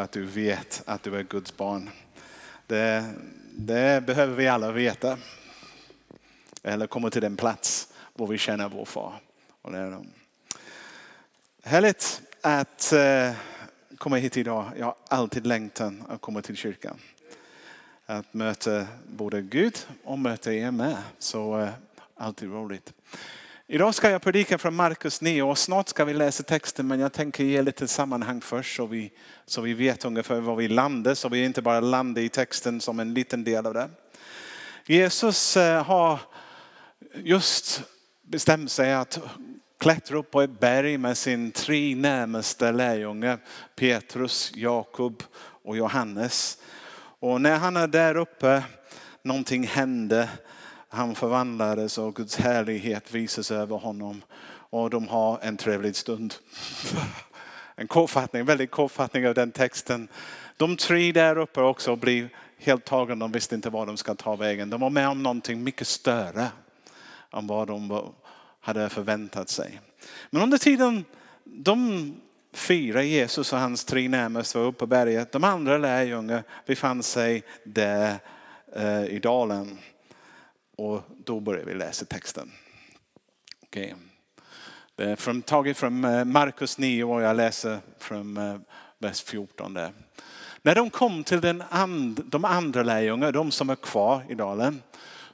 att du vet att du är Guds barn. Det, det behöver vi alla veta. Eller komma till den plats där vi känner vår far. Och det är. Härligt att eh, komma hit idag. Jag har alltid längtan att komma till kyrkan. Att möta både Gud och möta er med. Så eh, alltid roligt. Idag ska jag predika från Markus 9 och snart ska vi läsa texten men jag tänker ge lite sammanhang först så vi, så vi vet ungefär var vi landar så vi inte bara landar i texten som en liten del av det. Jesus eh, har just bestämt sig att klättra upp på ett berg med sin tre närmaste lärjungar Petrus, Jakob och Johannes. Och när han är där uppe, någonting händer han förvandlades och Guds härlighet visas över honom. Och de har en trevlig stund. En kortfattning, väldigt kortfattning av den texten. De tre där uppe också blir helt tagen. De visste inte var de ska ta vägen. De var med om någonting mycket större än vad de hade förväntat sig. Men under tiden de fyra, Jesus och hans tre närmaste var uppe på berget. De andra lärjungarna befann sig där eh, i dalen. Och då börjar vi läsa texten. Okay. Det är från, taget från eh, Markus 9 och jag läser från eh, vers 14 där. När de kom till den and, de andra lärjungarna, de som är kvar i dalen,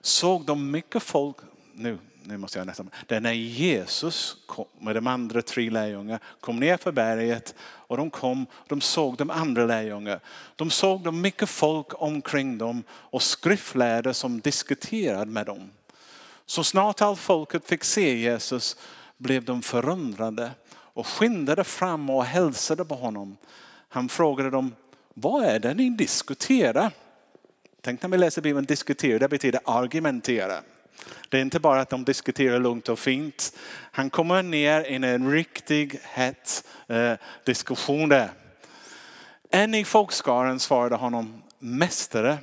såg de mycket folk. Nu nu måste jag nästan, det är när Jesus kom, med de andra tre lärjungarna kom ner för berget och de kom, de såg de andra lärjungarna. De såg de mycket folk omkring dem och skriftlärde som diskuterade med dem. Så snart allt folket fick se Jesus blev de förundrade och skyndade fram och hälsade på honom. Han frågade dem, vad är det ni diskuterar? Tänk när vi läser Bibeln, diskutera, det betyder argumentera. Det är inte bara att de diskuterar lugnt och fint. Han kommer ner i en riktig het eh, diskussion där. En i folkskaran svarade honom, Mästare,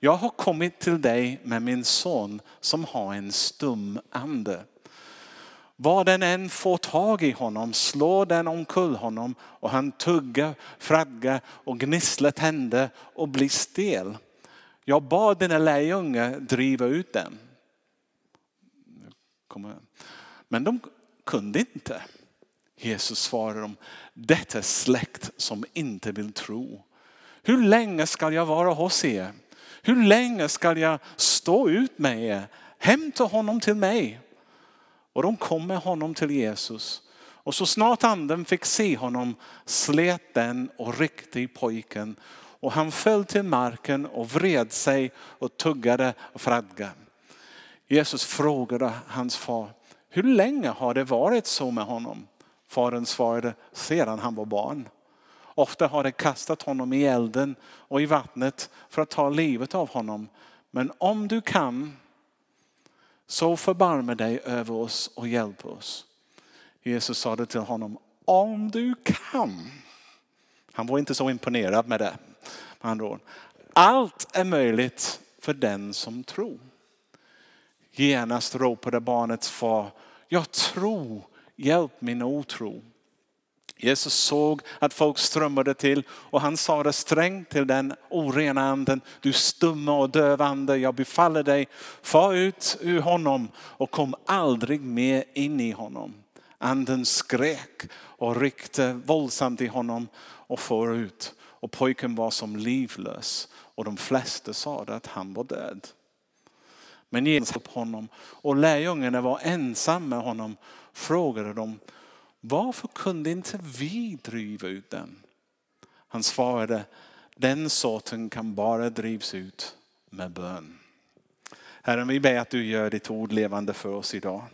jag har kommit till dig med min son som har en stum ande. Vad den än får tag i honom slår den omkull honom och han tuggar, fraggar och gnisslar tänder och blir stel. Jag bad dina lärjungar driva ut den kommer. Men de kunde inte. Jesus svarade dem, detta släkt som inte vill tro. Hur länge ska jag vara hos er? Hur länge ska jag stå ut med er? Hämta honom till mig. Och de kom med honom till Jesus. Och så snart anden fick se honom slet den och ryckte i pojken. Och han föll till marken och vred sig och tuggade och fradgade. Jesus frågade hans far, hur länge har det varit så med honom? Fadern svarade, sedan han var barn. Ofta har det kastat honom i elden och i vattnet för att ta livet av honom. Men om du kan, så förbarma dig över oss och hjälp oss. Jesus sade till honom, om du kan. Han var inte så imponerad med det. Allt är möjligt för den som tror. Genast ropade barnets far, jag tror, hjälp min otro. Jesus såg att folk strömmade till och han sa det strängt till den orena anden. Du stumma och dövande, jag befaller dig, far ut ur honom och kom aldrig mer in i honom. Anden skrek och ryckte våldsamt i honom och for ut. Och pojken var som livlös och de flesta sade att han var död. Men Jesus upp honom och lärjungarna var ensamma med honom frågade de varför kunde inte vi driva ut den? Han svarade den sorten kan bara drivs ut med bön. Herren vi ber att du gör ditt ord levande för oss idag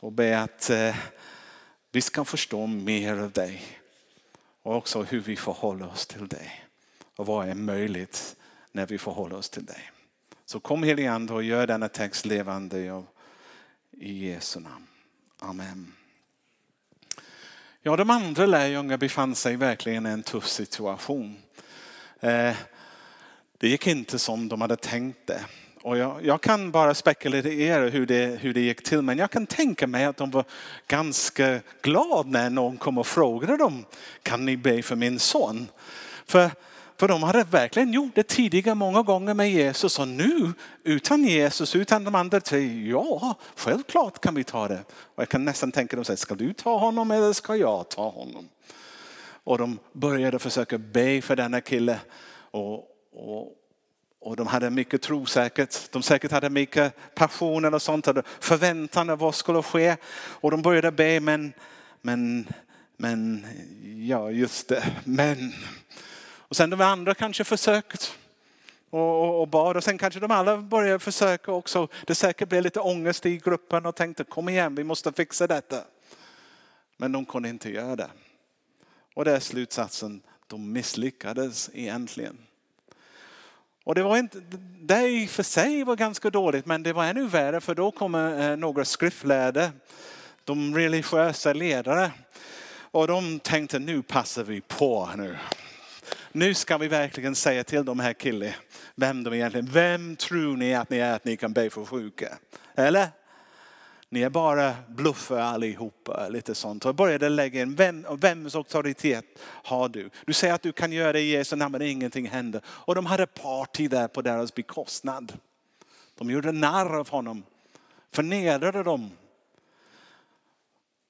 och ber att eh, vi ska förstå mer av dig och också hur vi förhåller oss till dig och vad är möjligt när vi förhåller oss till dig. Så kom helige Ande och gör denna text levande i Jesu namn. Amen. Ja, de andra lärjungarna befann sig verkligen i en tuff situation. Eh, det gick inte som de hade tänkt det. Och jag, jag, kan bara spekulera hur det, hur det gick till men jag kan tänka mig att de var ganska glada när någon kom och frågade dem, kan ni be för min son? För, för de hade verkligen gjort det tidigare många gånger med Jesus och nu utan Jesus, utan de andra tre, ja självklart kan vi ta det. Och jag kan nästan tänka dem, ska du ta honom eller ska jag ta honom? Och de började försöka be för denna kille. Och, och, och de hade mycket tro säkert. De säkert hade mycket passion och sånt. Förväntan av vad skulle ske. Och de började be men, men, men, ja just det, men. Och sen de andra kanske försökt och, och, och bad och sen kanske de alla började försöka också. Det säkert blev lite ångest i gruppen och tänkte kom igen vi måste fixa detta. Men de kunde inte göra det. Och det är slutsatsen, de misslyckades egentligen. Och det var inte, det i och för sig var ganska dåligt men det var ännu värre för då kommer eh, några skriftlärde, de religiösa ledare. Och de tänkte nu passar vi på nu. Nu ska vi verkligen säga till de här killarna vem de egentligen, vem tror ni att ni är att ni kan be för sjuka? Eller? Ni är bara bluffar allihopa. Lite sånt. Och började lägga in, vem, vems auktoritet har du? Du säger att du kan göra det i Jesu namn men ingenting händer. Och de hade party där på deras bekostnad. De gjorde narr av honom. Förnedrade dem.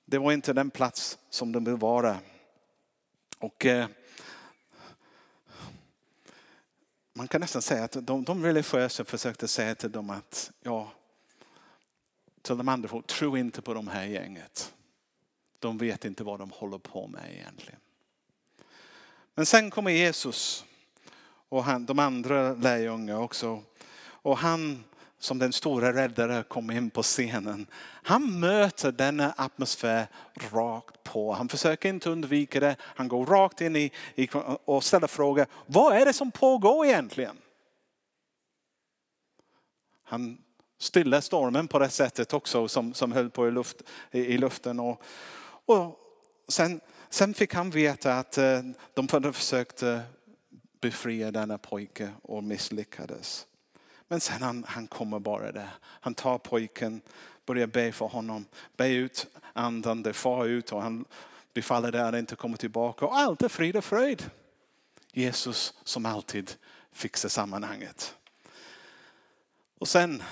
Det var inte den plats som de ville vara. Och eh, man kan nästan säga att de, de religiösa försökte säga till dem att ja, till de andra folk, tro inte på de här gänget. De vet inte vad de håller på med egentligen. Men sen kommer Jesus och han, de andra lärjungarna också. Och han som den stora räddaren kom in på scenen. Han möter denna atmosfär rakt på. Han försöker inte undvika det. Han går rakt in i, i och ställer frågan, Vad är det som pågår egentligen? Han stillar stormen på det sättet också som, som höll på i, luft, i, i luften. Och, och sen, sen fick han veta att eh, de hade försökt eh, befria denna pojke och misslyckades. Men sen han, han kommer bara där. Han tar pojken, börjar be för honom, be ut andan, det far ut och han befaller det att inte kommer tillbaka. Och allt är frid och fröjd. Jesus som alltid fixar sammanhanget. Och sen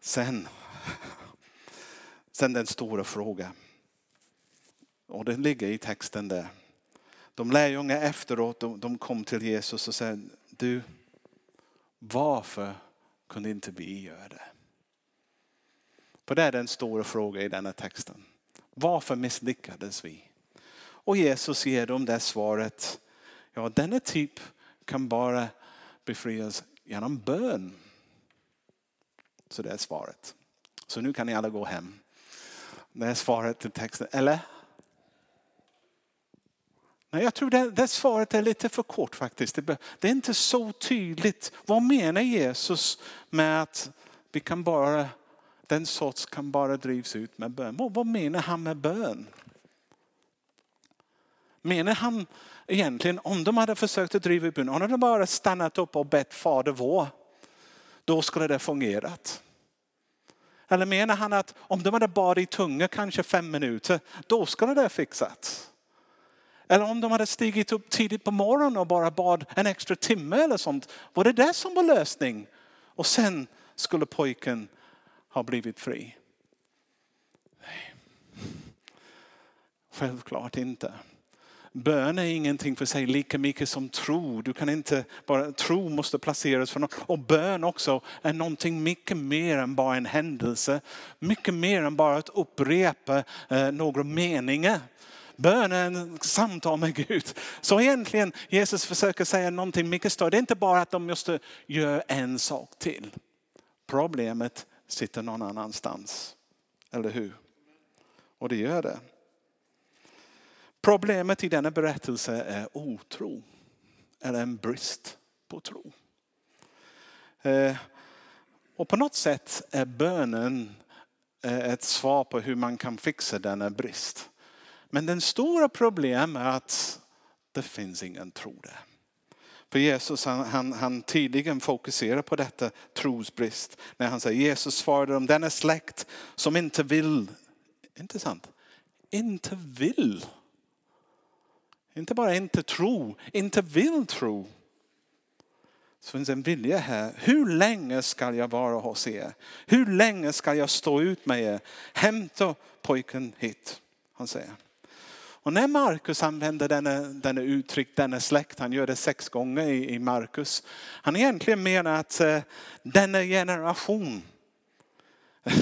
Sen, sen den stora frågan. Och den ligger i texten där. De lärjungar efteråt, de, de kom till Jesus och sa, du, varför kunde inte vi göra det? För det är den stora frågan i denna texten. Varför misslyckades vi? Och Jesus ger dem det svaret, ja denna typ kan bara befrias genom bön. Så det är svaret. Så nu kan ni alla gå hem. Det är svaret till texten, eller? Nej, jag tror det, det svaret är lite för kort faktiskt. Det, det är inte så tydligt. Vad menar Jesus med att vi kan bara, den sorts kan bara drivs ut med bön? Vad, menar han med bön? Menar han egentligen om de hade försökt att driva ut bön, om de bara stannat upp och bett Fader vår, då skulle det fungerat. Eller menar han att om de hade bara i tunga kanske fem minuter, då skulle det fixats? Eller om de hade stigit upp tidigt på morgonen och bara bad en extra timme eller sånt. Var det det som var lösning? Och sen skulle pojken ha blivit fri? Nej. Självklart inte. Bön är ingenting för sig lika mycket som tro. Du kan inte bara, tro måste placeras för något. Och bön också är någonting mycket mer än bara en händelse. Mycket mer än bara att upprepa eh, några meningar. Bönen, samtal med Gud. Så egentligen Jesus försöker säga någonting mycket större. Det är inte bara att de måste göra en sak till. Problemet sitter någon annanstans. Eller hur? Och det gör det. Problemet i denna berättelse är otro. Eller en brist på tro. Eh, och på något sätt är bönen eh, ett svar på hur man kan fixa denna brist. Men den stora problemet är att det finns ingen tro där. För Jesus han, han, han tydligen fokuserar på detta trosbrist. När han säger Jesus svarade om denna släkt som inte vill, inte sant? Inte vill Inte bara inte tro, inte vill tro. Så finns en vilja här. Hur länge ska jag vara hos er? Hur länge ska jag stå ut med er? Hämta pojken hit, han säger. Och när Markus använder denna, denna uttryck, denna släkt, han gör det sex gånger i, i Markus. Han egentligen menar att eh, denna generation,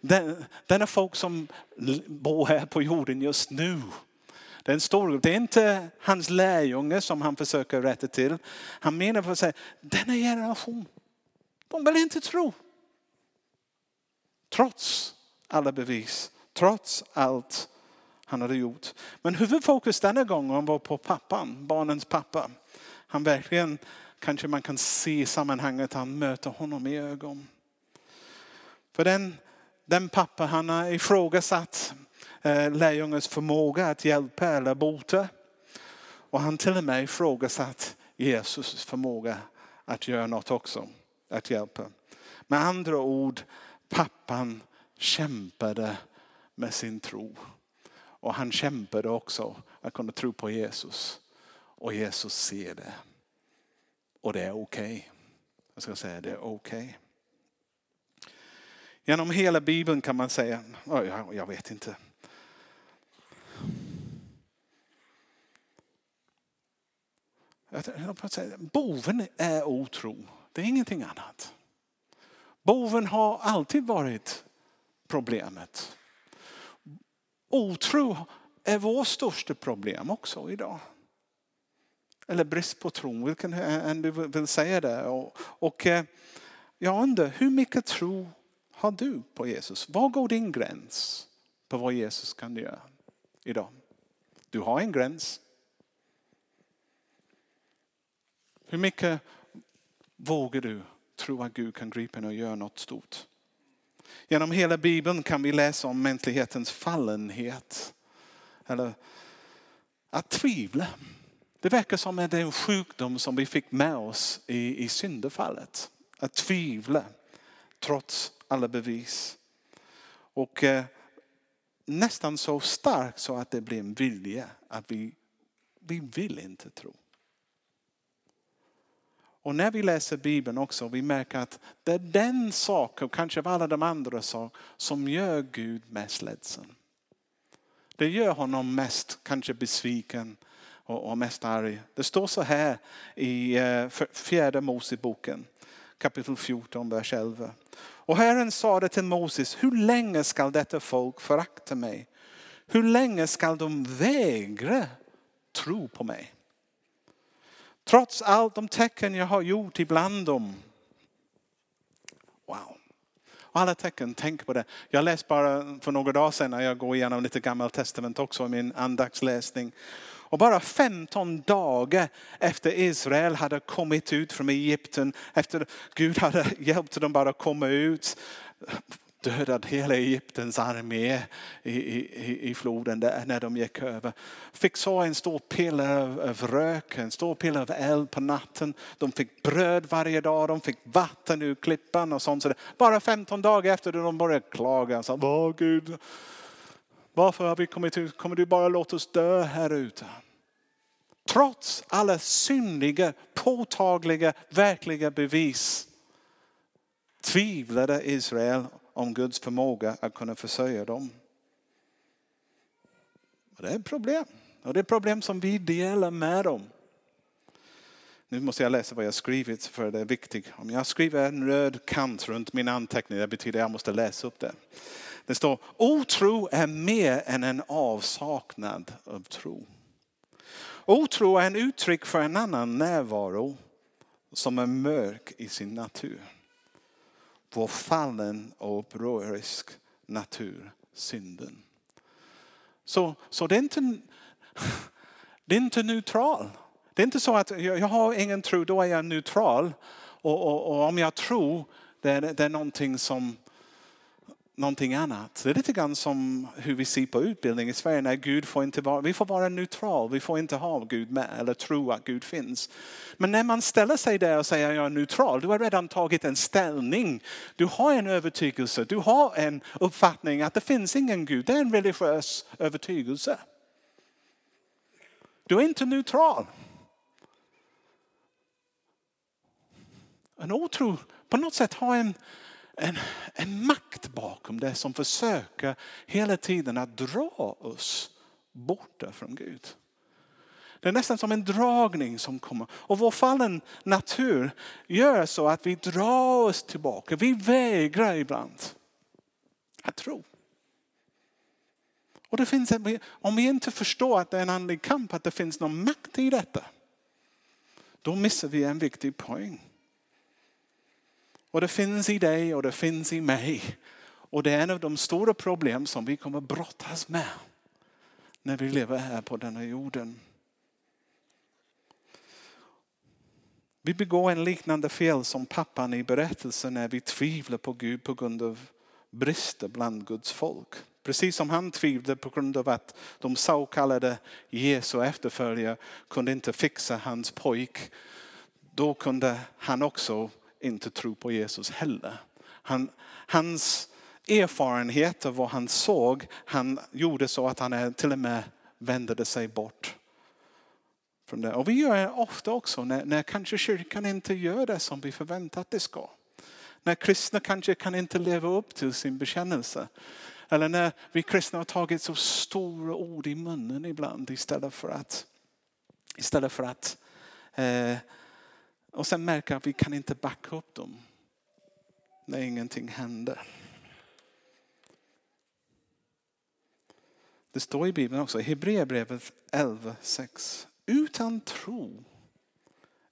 den, denna folk som bor här på jorden just nu. Det är, en stor, det är inte hans lärjunge som han försöker rätta till. Han menar på att säga, denna generation, de vill inte tro. Trots alla bevis, trots allt han hade gjort. Men huvudfokus denna gången var på pappan, barnens pappa. Han verkligen, kanske man kan se i sammanhanget, han möter honom i ögon. För den, den pappa han har ifrågasatt eh, lärjungens förmåga att hjälpa eller bota. Och han till och med ifrågasatt Jesus förmåga att göra något också, att hjälpa. Med andra ord, pappan kämpade med sin tro. Och han kämpade också att kunna tro på Jesus. Och Jesus ser det. Och det är okej. Okay. Jag ska säga det är okej. Okay. Genom hela Bibeln kan man säga, jag vet inte. Boven är otro. Det är ingenting annat. Boven har alltid varit problemet. Otro är vårt största problem också idag. Eller brist på tro, vilken än du vill säga det. Och, och eh, jag undrar, hur mycket tro har du på Jesus? Var går din gräns på vad Jesus kan göra idag? Du har en gräns. Hur mycket vågar du tro att Gud kan gripa in och göra något stort? Genom hela Bibeln kan vi läsa om mänsklighetens fallenhet. Eller att tvivla. Det verkar som att det är en sjukdom som vi fick med oss i, i syndafallet. Att tvivla trots alla bevis. Och eh, nästan så starkt så att det blir en vilja att vi, vi vill inte tro. Och när vi läser Bibeln också, vi märker att det är den saken, kanske av alla de andra saker, som gör Gud mest ledsen. Det gör honom mest kanske besviken och, mest arg. Det står så här i eh, fjärde Moseboken, kapitel 14, vers 11. Och Herren sade till Moses, hur länge skall detta folk förakta mig? Hur länge skall de vägra tro på mig? Trots allt de tecken jag har gjort ibland dem. Wow. alla tecken, tänk på det. Jag läste bara för några dagar sedan när jag går igenom lite gammalt testament också i min andaktsläsning. Och bara 15 dagar efter Israel hade kommit ut från Egypten, efter Gud hade hjälpt dem bara komma ut, dödade hela Egyptens armé i, i, i floden där när de gick över. Fick så en stor piller av, av rök, en stor piller av eld på natten. De fick bröd varje dag, de fick vatten ur klippan och sånt. Så bara 15 dagar efter det de började klaga. Så, Åh Gud, varför har vi kommit ut? Kommer du bara låta oss dö här ute? Trots alla synliga, påtagliga, verkliga bevis tvivlade Israel om Guds förmåga att kunna försörja dem. Och det är ett problem. Och det är ett problem som vi delar med dem. Nu måste jag läsa vad jag skrivit för det är viktigt. Om jag skriver en röd kant runt min anteckning, det betyder att jag måste läsa upp det. Det står, otro är mer än en avsaknad av tro. Otro är en uttryck för en annan närvaro som är mörk i sin natur vår fallen och upprorisk natur, synden. Så, så det, är inte, det är inte neutral. Det är inte så att jag har ingen tro, då är jag neutral. Och, och, och om jag tror, det är, det är någonting som någonting annat. Det är lite grann som hur vi ser på utbildning i Sverige. När Gud får inte vara, vi får vara neutral, vi får inte ha Gud med eller tro att Gud finns. Men när man ställer sig där och säger jag är neutral, du har redan tagit en ställning. Du har en övertygelse, du har en uppfattning att det finns ingen Gud. Det är en religiös övertygelse. Du är inte neutral. En otro på något sätt har en, en, en makt bakom det som försöker hela tiden att dra oss borta från Gud. Det är nästan som en dragning som kommer. Och vår fallen natur gör så att vi drar oss tillbaka. Vi vägrar ibland att tro. Och det finns, om vi inte förstår att det är en andlig kamp, att det finns någon makt i detta. Då missar vi en viktig poäng. Och det finns i dig och det finns i mig. Och det är en av de stora problem som vi kommer brottas med när vi lever här på denna jorden. Vi begår en liknande fel som pappan i berättelsen när vi tvivlar på Gud på grund av brister bland Guds folk. Precis som han tvivlade på grund av att de så kallade Jesu efterföljare kunde inte fixa hans pojk. Då kunde han också inte tro på Jesus heller. Han, hans erfarenhet av vad han såg, han gjorde så att han till och med vände sig bort. Från det. Och vi gör det ofta också när, när kanske kyrkan inte gör det som vi förväntar att det ska. När kristna kanske kan inte leva upp till sin bekännelse. Eller när vi kristna har tagit så stora ord i munnen ibland istället för att, istället för att eh, och sen märker att vi kan inte backa upp dem när ingenting händer. Det står i Bibeln också, i Hebreerbrevet 11.6. Utan tro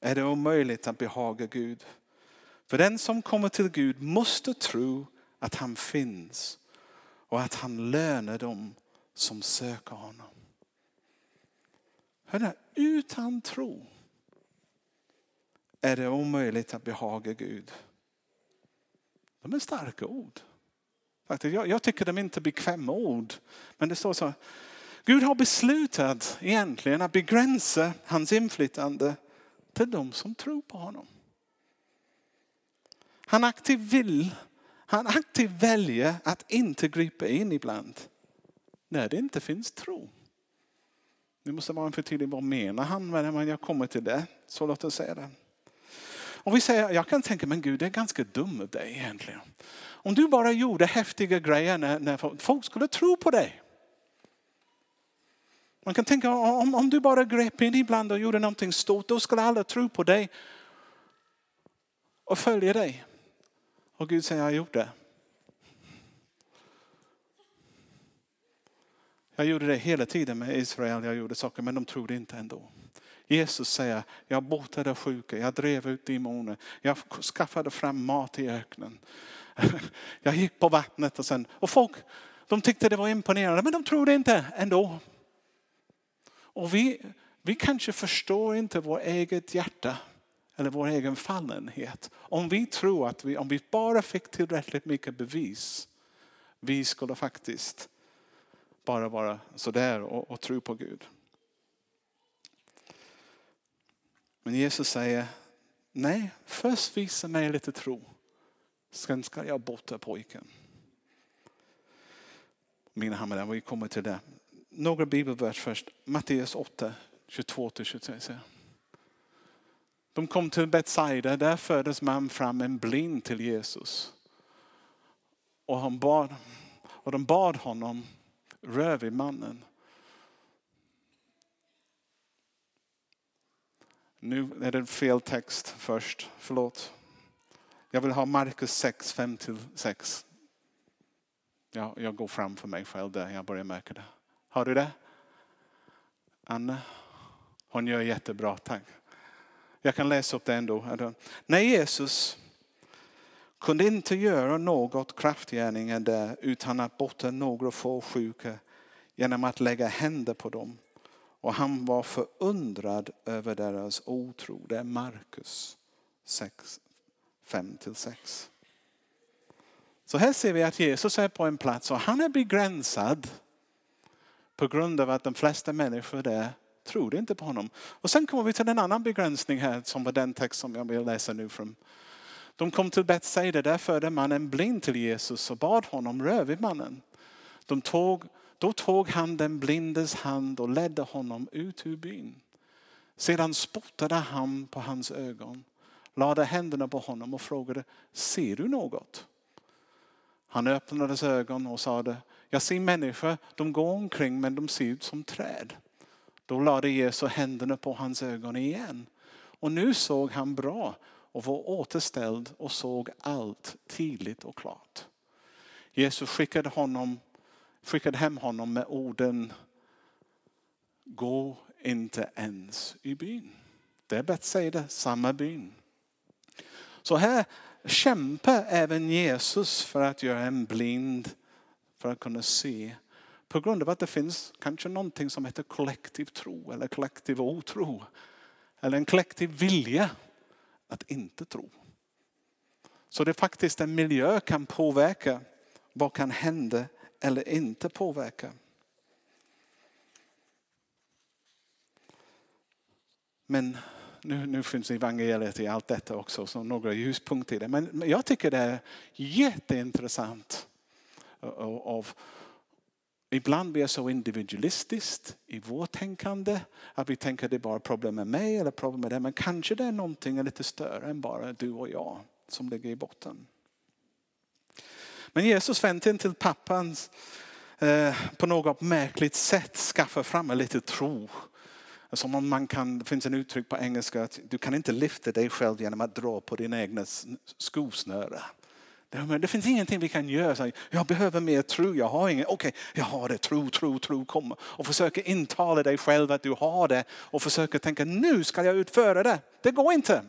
är det omöjligt att behaga Gud. För den som kommer till Gud måste tro att han finns och att han lönar dem som söker honom. Hörde, utan tro är det omöjligt att behaga Gud. De är starka ord. Jag, tycker de är inte bekväma ord. Men det står så. Gud har beslutat egentligen att begränsa hans inflytande till de som tror på honom. Han aktivt vill, han aktivt väljer att inte gripa in ibland när det inte finns tro. Nu måste vara en tydlig, vad menar han med det? Men jag kommer till det. Så låt oss säga det. Och vi säger, jag kan tänka, men Gud det är ganska dum av dig egentligen. Om du bara gjorde häftiga grejer när, när folk skulle tro på dig. Man kan tänka om, om du bara grep in ibland och gjorde någonting stort, då skulle alla tro på dig och följa dig. Och Gud säger, jag har gjort det. Jag gjorde det hela tiden med Israel, jag gjorde saker men de trodde inte ändå. Jesus säger, jag botade sjuka, jag drev ut demoner, jag skaffade fram mat i öknen. Jag gick på vattnet och sen, och folk de tyckte det var imponerande men de trodde inte ändå. Och vi, vi kanske förstår inte vår eget hjärta eller vår egen fallenhet. Om vi tror att vi, om vi bara fick tillräckligt mycket bevis, vi skulle faktiskt bara vara sådär och, och tro på Gud. Men Jesus säger, nej, först visa mig lite tro. Sen ska jag bota pojken. Mina hamnar, vi kommer till det. Några bibelvers först. Matteus 8, 22-23. De kom till Betsaida, där fördes man fram en blind till Jesus. Och, han bad, och de bad honom rör vid mannen. Nu är det fel text först, förlåt. Jag vill ha Markus 6, 5-6. Ja, jag går fram för mig själv där, jag börjar märka det. Har du det? Anna? Hon gör jättebra, tack. Jag kan läsa upp det ändå. När Jesus kunde inte göra något kraftgärningar där utan att bota några få sjuka genom att lägga händer på dem. Och han var förundrad över deras otro. Det är Markus 5-6. Så här ser vi att Jesus är på en plats och han är begränsad på grund av att de flesta människor där trodde inte på honom. Och sen kommer vi till en annan begränsning här som var den text som jag vill läsa nu från. De kom till Betsaida, där förde man en blind till Jesus och bad honom röra vid mannen. De tog då tog han den blindes hand och ledde honom ut ur byn. Sedan spottade han på hans ögon, lade händerna på honom och frågade, ser du något? Han öppnade sina ögon och sade, jag ser människor, de går omkring men de ser ut som träd. Då lade Jesus händerna på hans ögon igen. Och nu såg han bra och var återställd och såg allt tydligt och klart. Jesus skickade, honom, skickade hem honom med orden Gå inte ens i byn. Det är Betsaida, samma byn. Så här kämpar även Jesus för att göra en blind för att kunna se. På grund av att det finns kanske någonting som heter kollektiv tro eller kollektiv otro. Eller en kollektiv vilja att inte tro. Så det är faktiskt en miljö kan påverka vad kan hända eller inte påverka. Men nu, nu finns evangeliet i allt detta också, så några ljuspunkter i det. Men, men jag tycker det är jätteintressant. Av, ibland blir det så individualistiskt i vårt tänkande att vi tänker att det är bara problem med mig eller problem med det. Men kanske det är någonting lite större än bara du och jag som ligger i botten. Men Jesus vände till pappan eh, på något märkligt sätt skaffar fram en lite tro som om man kan, det finns en uttryck på engelska att du kan inte lyfta dig själv genom att dra på din egna skosnöre. Det finns ingenting vi kan göra. Jag behöver mer tro, jag har ingen. Okej, okay, jag har det. Tro, tro, tro. Kom och försöka intala dig själv att du har det och försöka tänka nu ska jag utföra det. Det går inte.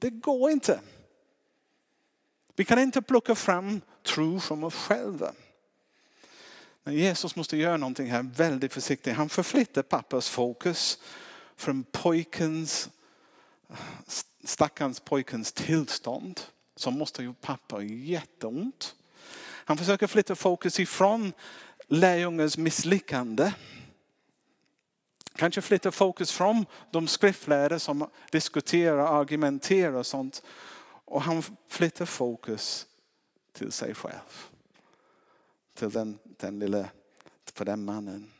Det går inte. Vi kan inte plocka fram tro från oss själva. Men Jesus måste göra någonting här väldigt försiktigt. Han förflyttar pappas fokus från pojkens, stackars pojkens tillstånd som måste ju pappa jätteont. Han försöker flytta fokus ifrån lärjungens misslyckande. Kanske flytta fokus från de skriftlärare som diskuterar, argumenterar och sånt. Och han flyttar fokus till sig själv till den, den lilla, för den mannen.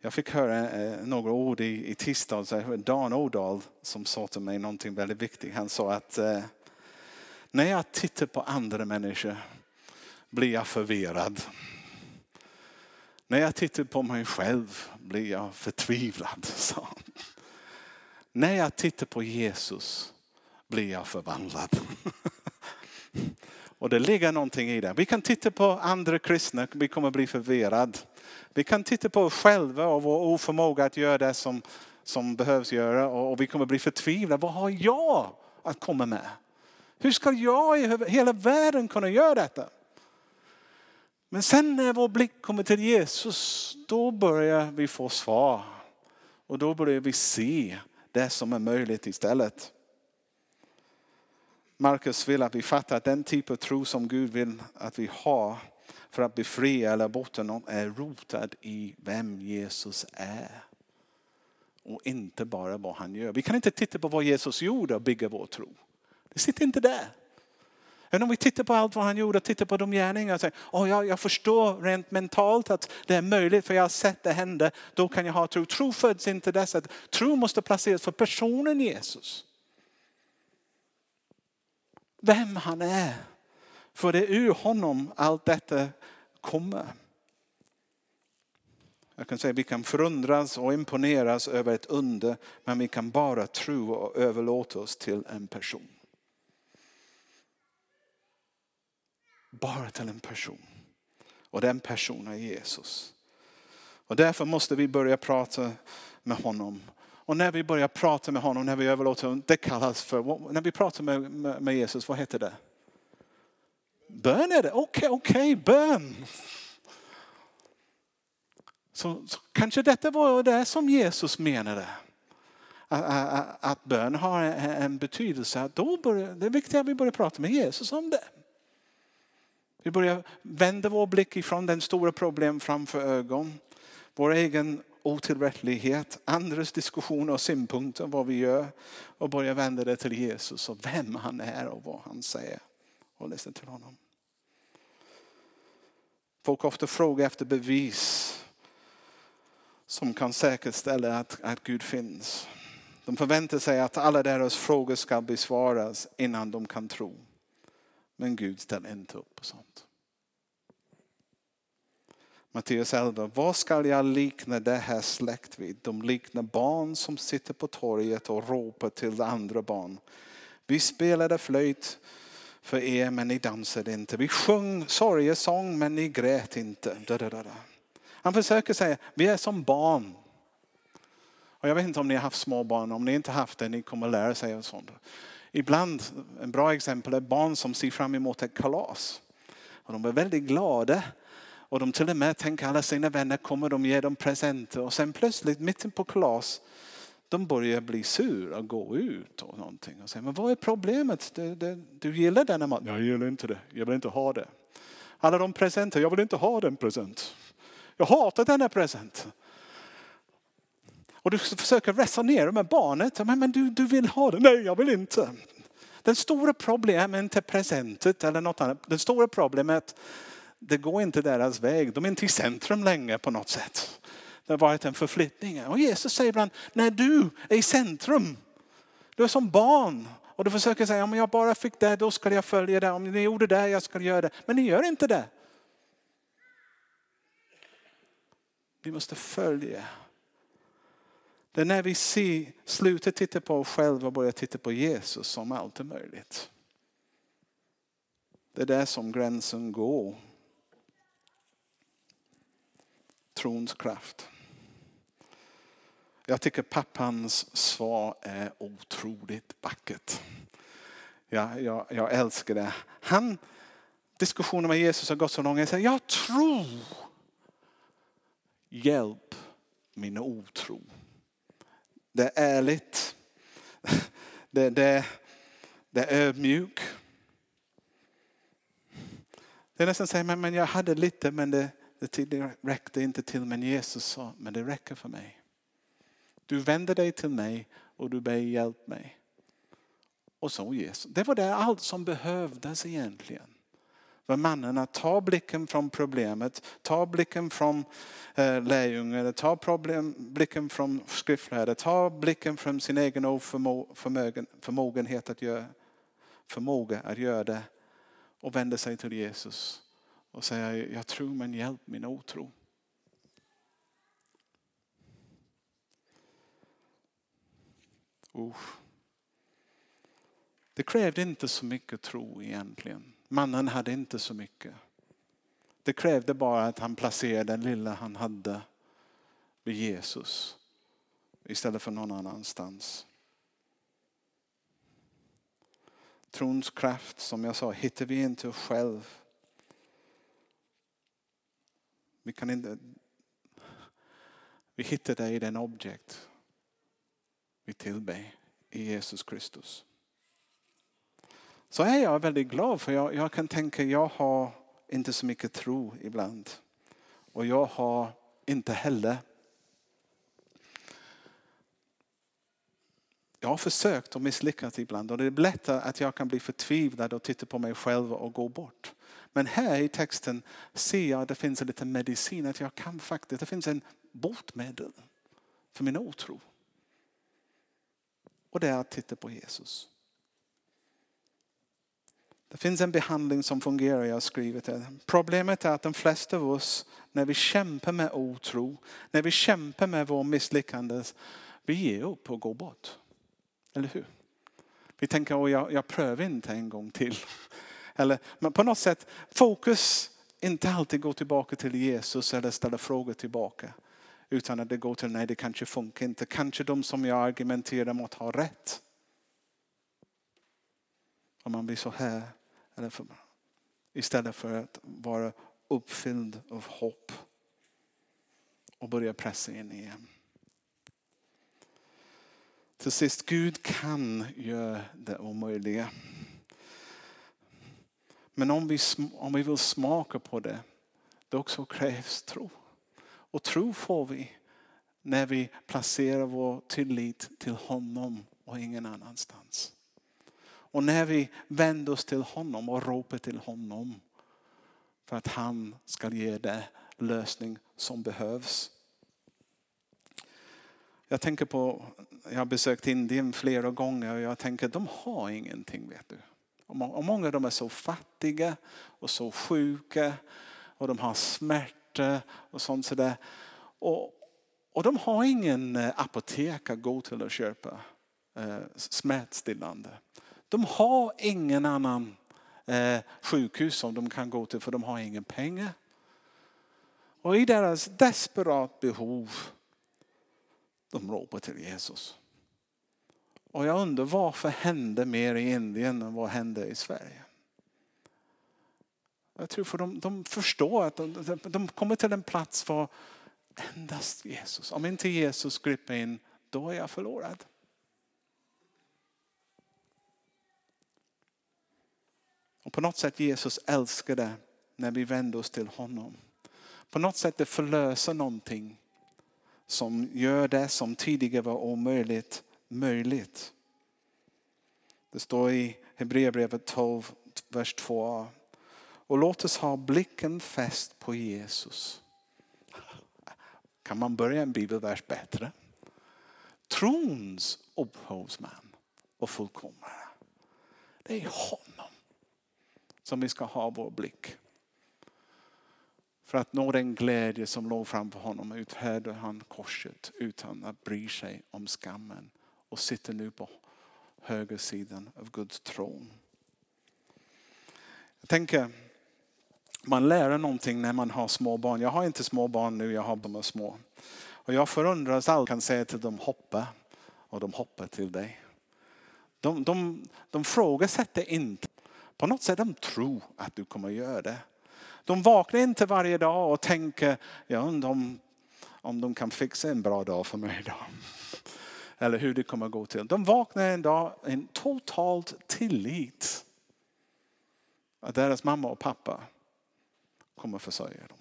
Jag fick höra eh, några ord i, i tisdags. Dan Ådahl som sa till mig någonting väldigt viktigt. Han sa att eh, när jag tittar på andra människor blir jag förvirrad. När jag tittar på mig själv blir jag förtvivlad. Så. När jag tittar på Jesus blir jag förvandlad. Och det ligger någonting i det. Vi kan titta på andra kristna, vi kommer bli förvirrade. Vi kan titta på oss själva och vår oförmåga att göra det som, som behövs göra och vi kommer bli förtvivlade. Vad har jag att komma med? Hur ska jag i hela världen kunna göra detta? Men sen när vår blick kommer till Jesus, då börjar vi få svar. Och då börjar vi se det som är möjligt istället. Markus vill att vi fattar att den typ av tro som Gud vill att vi har för att befria eller bota någon är rotad i vem Jesus är. Och inte bara vad han gör. Vi kan inte titta på vad Jesus gjorde och bygga vår tro. Det sitter inte där. Men om vi tittar på allt vad han gjorde, tittar på de gärningar och säger, oh, jag, jag förstår rent mentalt att det är möjligt för jag har sett det hända. Då kan jag ha tro. Tro föds inte dess att tro måste placeras för personen Jesus vem han är. För det är ur honom allt detta kommer. Jag kan säga att vi kan förundras och imponeras över ett under men vi kan bara tro och överlåta oss till en person. Bara till en person. Och den personen är Jesus. Och därför måste vi börja prata med honom och när vi börjar prata med honom, när vi överlåter honom, det kallas för, när vi pratar med, med, med Jesus, vad heter det? Bön är det, okej, okay, okej, okay, bön. Så, så, kanske detta var det som Jesus menade. Att, att, att bön har en betydelse. Då börjar, det är viktigt att vi börjar prata med Jesus om det. Vi börjar vända vår blick ifrån den stora problem framför ögon. Vår egen otillräcklighet, andras diskussioner och synpunkter vad vi gör och börja vända det till Jesus och vem han är och vad han säger och lyssna till honom. Folk ofta frågar efter bevis som kan säkerställa att, att Gud finns. De förväntar sig att alla deras frågor ska besvaras innan de kan tro. Men Gud ställer inte upp på sånt. Matteus 11. Vad ska jag likna det här släkt vid? De liknar barn som sitter på torget och ropar till andra barn. Vi spelade flöjt för er men ni dansade inte. Vi sjöng sorgesång men ni grät inte. Han försöker säga, vi är som barn. Och jag vet inte om ni har haft småbarn, om ni inte haft det, ni kommer lära sig av sånt. Ibland, en bra exempel är barn som ser fram emot ett kalas. Och de är väldigt glada. Och de till och med tänker alla sina vänner kommer de ge dem presenter. Och sen plötsligt mitten på klass, de börjar bli sura och gå ut och någonting. Och säger, men vad är problemet? Du, du, du gillar denna mat? Jag gillar inte det. Jag vill inte ha det. Alla de presenter, jag vill inte ha den present. Jag hatar denna present. Och du försöker resonera med barnet. Men, men du, du vill ha det. Nej, jag vill inte. Den stora problemet är inte presentet eller något annat. Den stora problemet är att det går inte deras väg. De är inte i centrum längre på något sätt. Det har varit en förflyttning. Och Jesus säger ibland, när du är i centrum, du är som barn. Och du försöker säga, om jag bara fick det, då ska jag följa det. Om ni gjorde det, jag ska göra det. Men ni gör inte det. Vi måste följa. Det är när vi ser, slutar titta på oss själva och börjar titta på Jesus som allt är möjligt. Det är där som gränsen går. Trons kraft. Jag tycker pappans svar är otroligt vackert. Ja, jag, jag älskar det. Han, diskussionen med Jesus har gått så långt. Jag säger, jag tror. Hjälp min otro. Det är ärligt. Det, det, det är ödmjuk. Det är nästan så här, men jag hade lite men det, det räckte inte till. Men Jesus sa, men det räcker för mig. Du vänder dig till mig och du ber hjälp mig. Och så Jesus. Det var det allt som behövdes egentligen. För mannen att ta blicken från problemet, ta blicken från eh, ta problem, blicken från skriftlärare, ta blicken från sin egen oförmågenhet att göra, förmåga att göra det och vända sig till Jesus och säga jag tror men hjälp min otro. Uh. Det krävde inte så mycket tro egentligen. Mannen hade inte så mycket. Det krävde bara att han placerade den lilla han hade vid Jesus istället för någon annanstans. Trons kraft, som jag sa, hittar vi inte själv. Vi kan inte... Vi hittar det i den objekt vi tillber i Jesus Kristus. Så är jag väldigt glad för jag, jag kan tänka jag har inte så mycket tro ibland. Och jag har inte heller Jag har försökt och misslyckats ibland och det är lätt att jag kan bli förtvivlad och titta på mig själv och gå bort. Men här i texten ser jag att det finns en liten medicin, att jag kan faktiskt, det finns en botemedel för min otro. Och det är att titta på Jesus. Det finns en behandling som fungerar, jag har skrivit det. Problemet är att de flesta av oss, när vi kämpar med otro, när vi kämpar med vår misslyckande, vi ger upp och går bort. Eller hur? Vi tänker, att jag, jag prövar inte en gång till. Eller, men på något sätt, fokus inte alltid går tillbaka till Jesus eller ställa frågor tillbaka. Utan att det går till, nej det kanske funkar inte. Kanske de som jag argumenterar mot har rätt. Om man blir så här. Eller för, istället för att vara uppfylld av hopp. Och börja pressa in igen. Till sist, Gud kan göra det omöjliga. Men om vi, om vi vill smaka på det, då också krävs tro. Och tro får vi när vi placerar vår tillit till honom och ingen annanstans. Och när vi vänder oss till honom och ropar till honom, för att han ska ge det lösning som behövs. Jag tänker på, jag har besökt Indien flera gånger och jag tänker de har ingenting vet du. Och många av dem är så fattiga och så sjuka och de har smärta och sånt sådär. Och, och de har ingen eh, apotek att gå till och köpa eh, smärtstillande. De har ingen annan eh, sjukhus som de kan gå till för de har ingen pengar. Och i deras desperat behov, de ropar till Jesus. Och jag undrar varför hände mer i Indien än vad hände i Sverige? Jag tror för de, de förstår att de, de kommer till en plats för endast Jesus. Om inte Jesus griper in, då är jag förlorad. Och på något sätt Jesus älskade när vi vände oss till honom. På något sätt det förlöser någonting som gör det som tidigare var omöjligt möjligt. Det står i Hebreerbrevet 12, vers 2. Och låt oss ha blicken fäst på Jesus. Kan man börja en bibelvers bättre? Trons upphovsman och fullkomnare. Det är honom som vi ska ha vår blick. För att nå den glädje som låg framför honom uthärdade han korset utan att bry sig om skammen och sitter nu på höger sidan av Guds tron. Jag tänker, man lär någonting när man har små barn. Jag har inte små barn nu, jag har de små. Och jag förundras allt kan säga till dem hoppa och de hoppar till dig. De, de, de frågasätter inte. På något sätt de tror att du kommer göra det. De vaknar inte varje dag och tänker, ja, om, om de kan fixa en bra dag för mig idag. Eller hur det kommer att gå till. De vaknar en dag i en totalt tillit. Att deras mamma och pappa kommer att försörja dem.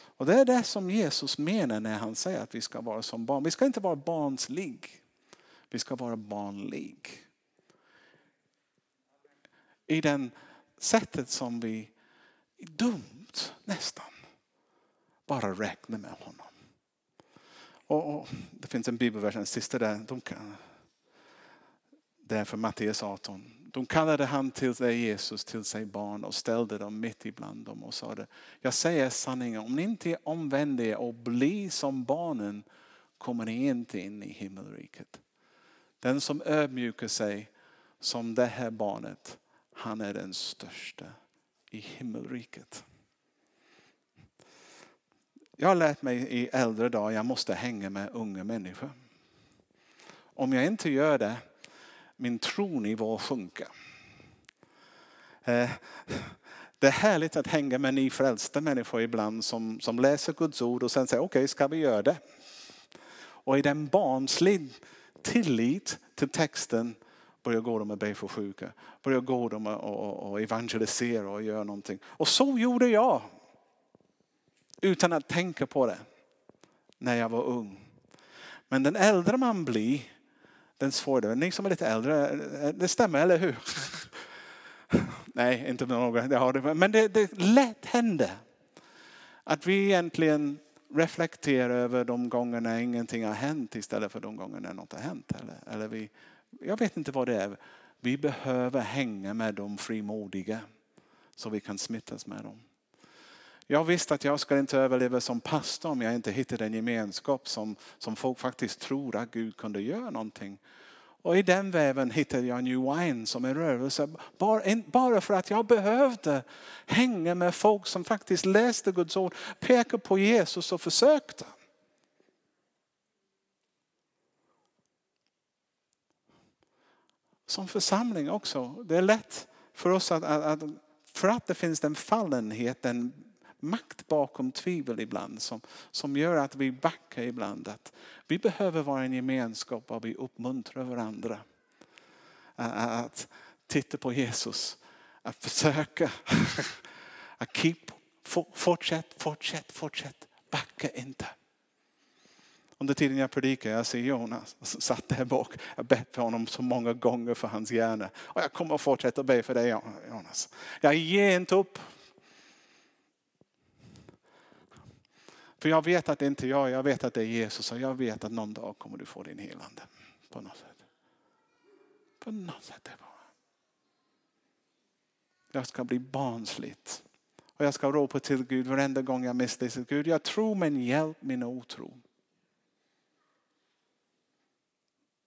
Och det är det som Jesus menar när han säger att vi ska vara som barn. Vi ska inte vara barnslig. Vi ska vara barnlig. I den sättet som vi dumt nästan bara räknar med honom. Och, och, det finns en bibelvers, den sista där. De kan, det är från Matteus 18. De kallade han till sig Jesus till sig barn och ställde dem mitt ibland dem och sa det. Jag säger sanningen, om ni inte omvänder er och blir som barnen kommer ni inte in i himmelriket. Den som ödmjukar sig som det här barnet, han är den största i himmelriket. Jag har lärt mig i äldre dagar jag måste hänga med unga människor. Om jag inte gör det, min tronivå sjunker. Eh, det är härligt att hänga med nyfrälsta människor ibland som, som läser Guds ord och sen säger okej, okay, ska vi göra det? Och i den barnslig tillit till texten börjar gå dem och be för sjuka. Börjar gå dem och, och, och evangelisera och göra någonting. Och så gjorde jag utan att tänka på det när jag var ung. Men den äldre man blir, den svårare. Ni som är lite äldre, det stämmer eller hur? Nej, inte några. Det har det. Men det, det lätt händer att vi egentligen reflekterar över de gångerna ingenting har hänt istället för de gångerna något har hänt. Eller, eller vi, jag vet inte vad det är. Vi behöver hänga med de frimodiga så vi kan smittas med dem. Jag visste att jag skulle inte överleva som pastor om jag inte hittade en gemenskap som, som folk faktiskt tror att Gud kunde göra någonting. Och i den väven hittade jag New Wine som en rörelse. Bara för att jag behövde hänga med folk som faktiskt läste Guds ord, pekade på Jesus och försökte. Som församling också. Det är lätt för oss att, att, att för att det finns den fallenheten makt bakom tvivel ibland som, som gör att vi backar ibland. Att vi behöver vara en gemenskap och vi uppmuntrar varandra. Att titta på Jesus, att försöka. Att keep, fortsätt, fortsätt, fortsätt. Backa inte. Under tiden jag predikar, jag ser Jonas satt där bak. Jag bett för honom så många gånger för hans hjärna. Och jag kommer att fortsätta be för dig Jonas. Jag ger inte upp. För jag vet att det inte är jag, jag vet att det är Jesus och jag vet att någon dag kommer du få din helande. På något sätt. På något sätt. Är bara. Jag ska bli barnsligt. Och jag ska ropa till Gud varenda gång jag misslyckas. Gud, jag tror men hjälp min otro.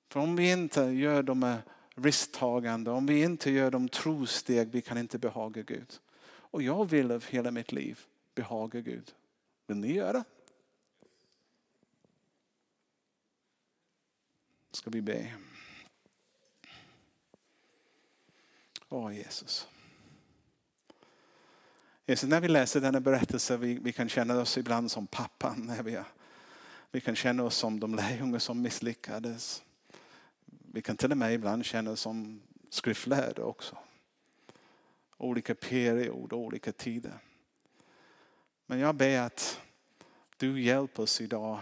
För om vi inte gör de risktagande, om vi inte gör de trosteg, vi kan inte behaga Gud. Och jag vill av hela mitt liv behaga Gud. Vill ni göra? Ska vi be. Åh Jesus. Jesus, när vi läser denna berättelse vi, vi kan känna oss ibland som pappan. När vi, vi kan känna oss som de lärjungar som misslyckades. Vi kan till och med ibland känna oss som skriftlärda också. Olika perioder, olika tider. Men jag ber att du hjälper oss idag.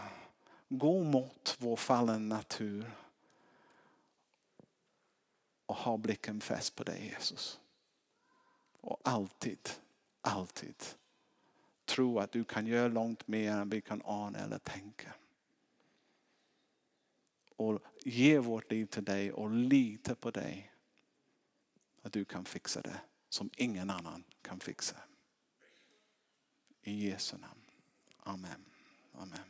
Gå mot vår fallen natur. Och ha blicken fäst på dig Jesus. Och alltid, alltid tro att du kan göra långt mer än vi kan ana eller tänka. Och ge vårt liv till dig och lita på dig. Att du kan fixa det som ingen annan kan fixa. I Jesu namn. Amen. Amen.